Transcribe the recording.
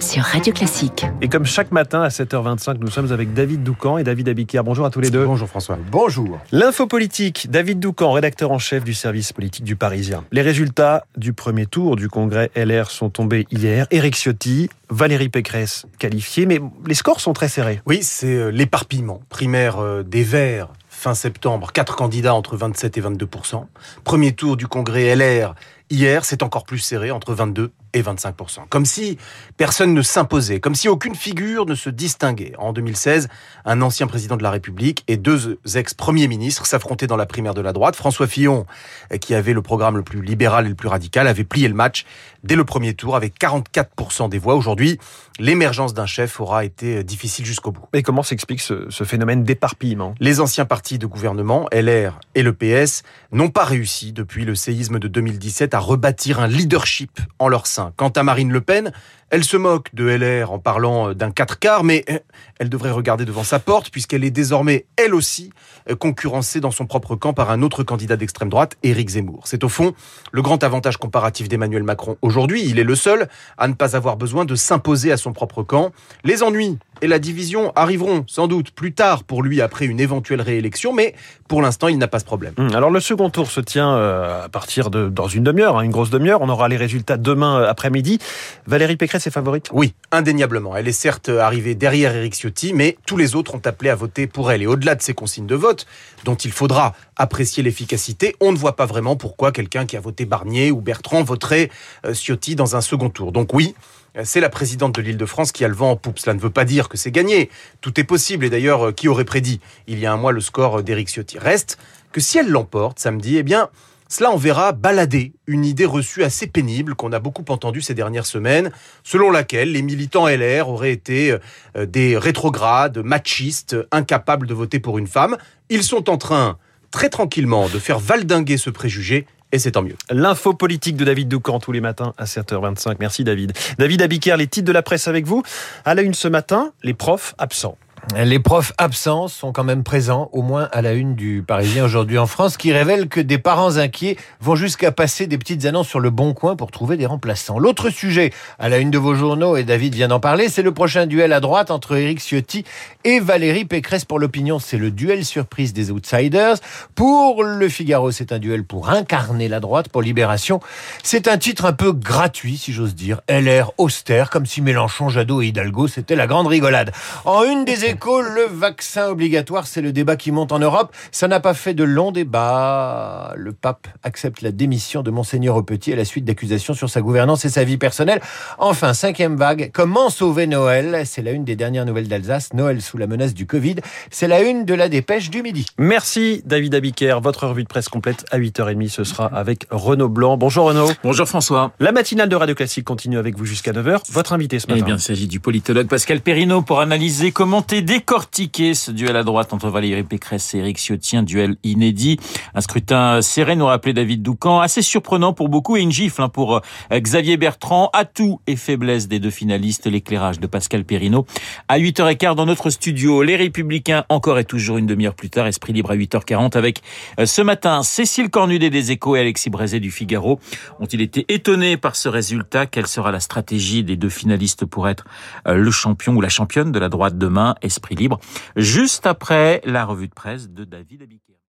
sur Radio Classique. Et comme chaque matin à 7h25, nous sommes avec David Doucan et David Abiquière. Bonjour à tous les deux. Bonjour François. Bonjour. L'info politique, David Doucan, rédacteur en chef du service politique du Parisien. Les résultats du premier tour du congrès LR sont tombés hier. Éric Ciotti, Valérie Pécresse qualifiés, mais les scores sont très serrés. Oui, c'est euh, l'éparpillement. Primaire euh, des Verts fin septembre, quatre candidats entre 27 et 22% Premier tour du congrès LR hier, c'est encore plus serré entre 22 et 25%. Comme si personne ne s'imposait, comme si aucune figure ne se distinguait. En 2016, un ancien président de la République et deux ex-premiers ministres s'affrontaient dans la primaire de la droite. François Fillon, qui avait le programme le plus libéral et le plus radical, avait plié le match dès le premier tour avec 44% des voix. Aujourd'hui, l'émergence d'un chef aura été difficile jusqu'au bout. Mais comment s'explique ce, ce, phénomène d'éparpillement? Les anciens partis de gouvernement, LR et le PS, n'ont pas réussi depuis le séisme de 2017 à rebâtir un leadership en leur sein. Quant à Marine Le Pen, elle se moque de LR en parlant d'un 4 quarts, mais euh, elle devrait regarder devant sa porte puisqu'elle est désormais, elle aussi, euh, concurrencée dans son propre camp par un autre candidat d'extrême droite, Éric Zemmour. C'est au fond le grand avantage comparatif d'Emmanuel Macron aujourd'hui. Il est le seul à ne pas avoir besoin de s'imposer à son propre camp. Les ennuis et la division arriveront sans doute plus tard pour lui après une éventuelle réélection, mais pour l'instant, il n'a pas ce problème. Hum, alors le second tour se tient euh, à partir de dans une demi-heure, hein, une grosse demi-heure. On aura les résultats demain après-midi. Valérie Pécresse est favorite? Oui, indéniablement. Elle est certes arrivée derrière Éric Ciotti, mais tous les autres ont appelé à voter pour elle. Et au-delà de ces consignes de vote, dont il faudra apprécier l'efficacité, on ne voit pas vraiment pourquoi quelqu'un qui a voté Barnier ou Bertrand voterait euh, Ciotti dans un second tour. Donc oui, c'est la présidente de l'Île-de-France qui a le vent en poupe. Cela ne veut pas dire que c'est gagné. Tout est possible. Et d'ailleurs, euh, qui aurait prédit il y a un mois le score d'Éric Ciotti? Reste que si elle l'emporte samedi, eh bien, cela enverra balader une idée reçue assez pénible qu'on a beaucoup entendue ces dernières semaines, selon laquelle les militants LR auraient été euh, des rétrogrades, machistes, incapables de voter pour une femme. Ils sont en train, très tranquillement, de faire valdinguer ce préjugé et c'est tant mieux. L'info politique de David Doucan tous les matins à 7h25. Merci David. David Abiker, les titres de la presse avec vous. À la une ce matin, les profs absents. Les profs absents sont quand même présents, au moins à la une du Parisien aujourd'hui en France, qui révèle que des parents inquiets vont jusqu'à passer des petites annonces sur le bon coin pour trouver des remplaçants. L'autre sujet à la une de vos journaux, et David vient d'en parler, c'est le prochain duel à droite entre Éric Ciotti et Valérie Pécresse pour l'opinion. C'est le duel surprise des outsiders. Pour le Figaro, c'est un duel pour incarner la droite. Pour Libération, c'est un titre un peu gratuit, si j'ose dire. LR austère, comme si Mélenchon, Jadot et Hidalgo, c'était la grande rigolade. En une des le vaccin obligatoire, c'est le débat qui monte en Europe. Ça n'a pas fait de longs débats. Le pape accepte la démission de Monseigneur Petit à la suite d'accusations sur sa gouvernance et sa vie personnelle. Enfin, cinquième vague. Comment sauver Noël? C'est la une des dernières nouvelles d'Alsace. Noël sous la menace du Covid. C'est la une de la dépêche du midi. Merci David Abiker. Votre revue de presse complète à 8h30. Ce sera avec Renaud Blanc. Bonjour Renaud. Bonjour François. La matinale de Radio Classique continue avec vous jusqu'à 9h. Votre invité ce matin. Eh bien, il s'agit du politologue Pascal Perrineau pour analyser, commenter, décortiquer ce duel à droite entre Valérie Pécresse et Éric Ciotti, un duel inédit, un scrutin serré, nous rappelait David Doucan, assez surprenant pour beaucoup et une gifle hein, pour euh, Xavier Bertrand, atout et faiblesse des deux finalistes, l'éclairage de Pascal Perrineau. À 8h15 dans notre studio, les Républicains, encore et toujours une demi-heure plus tard, Esprit Libre à 8h40 avec euh, ce matin Cécile Cornudet des Échos et Alexis Brézé du Figaro. Ont-ils été étonnés par ce résultat? Quelle sera la stratégie des deux finalistes pour être euh, le champion ou la championne de la droite demain? Esprit libre, juste après la revue de presse de David Abiquier.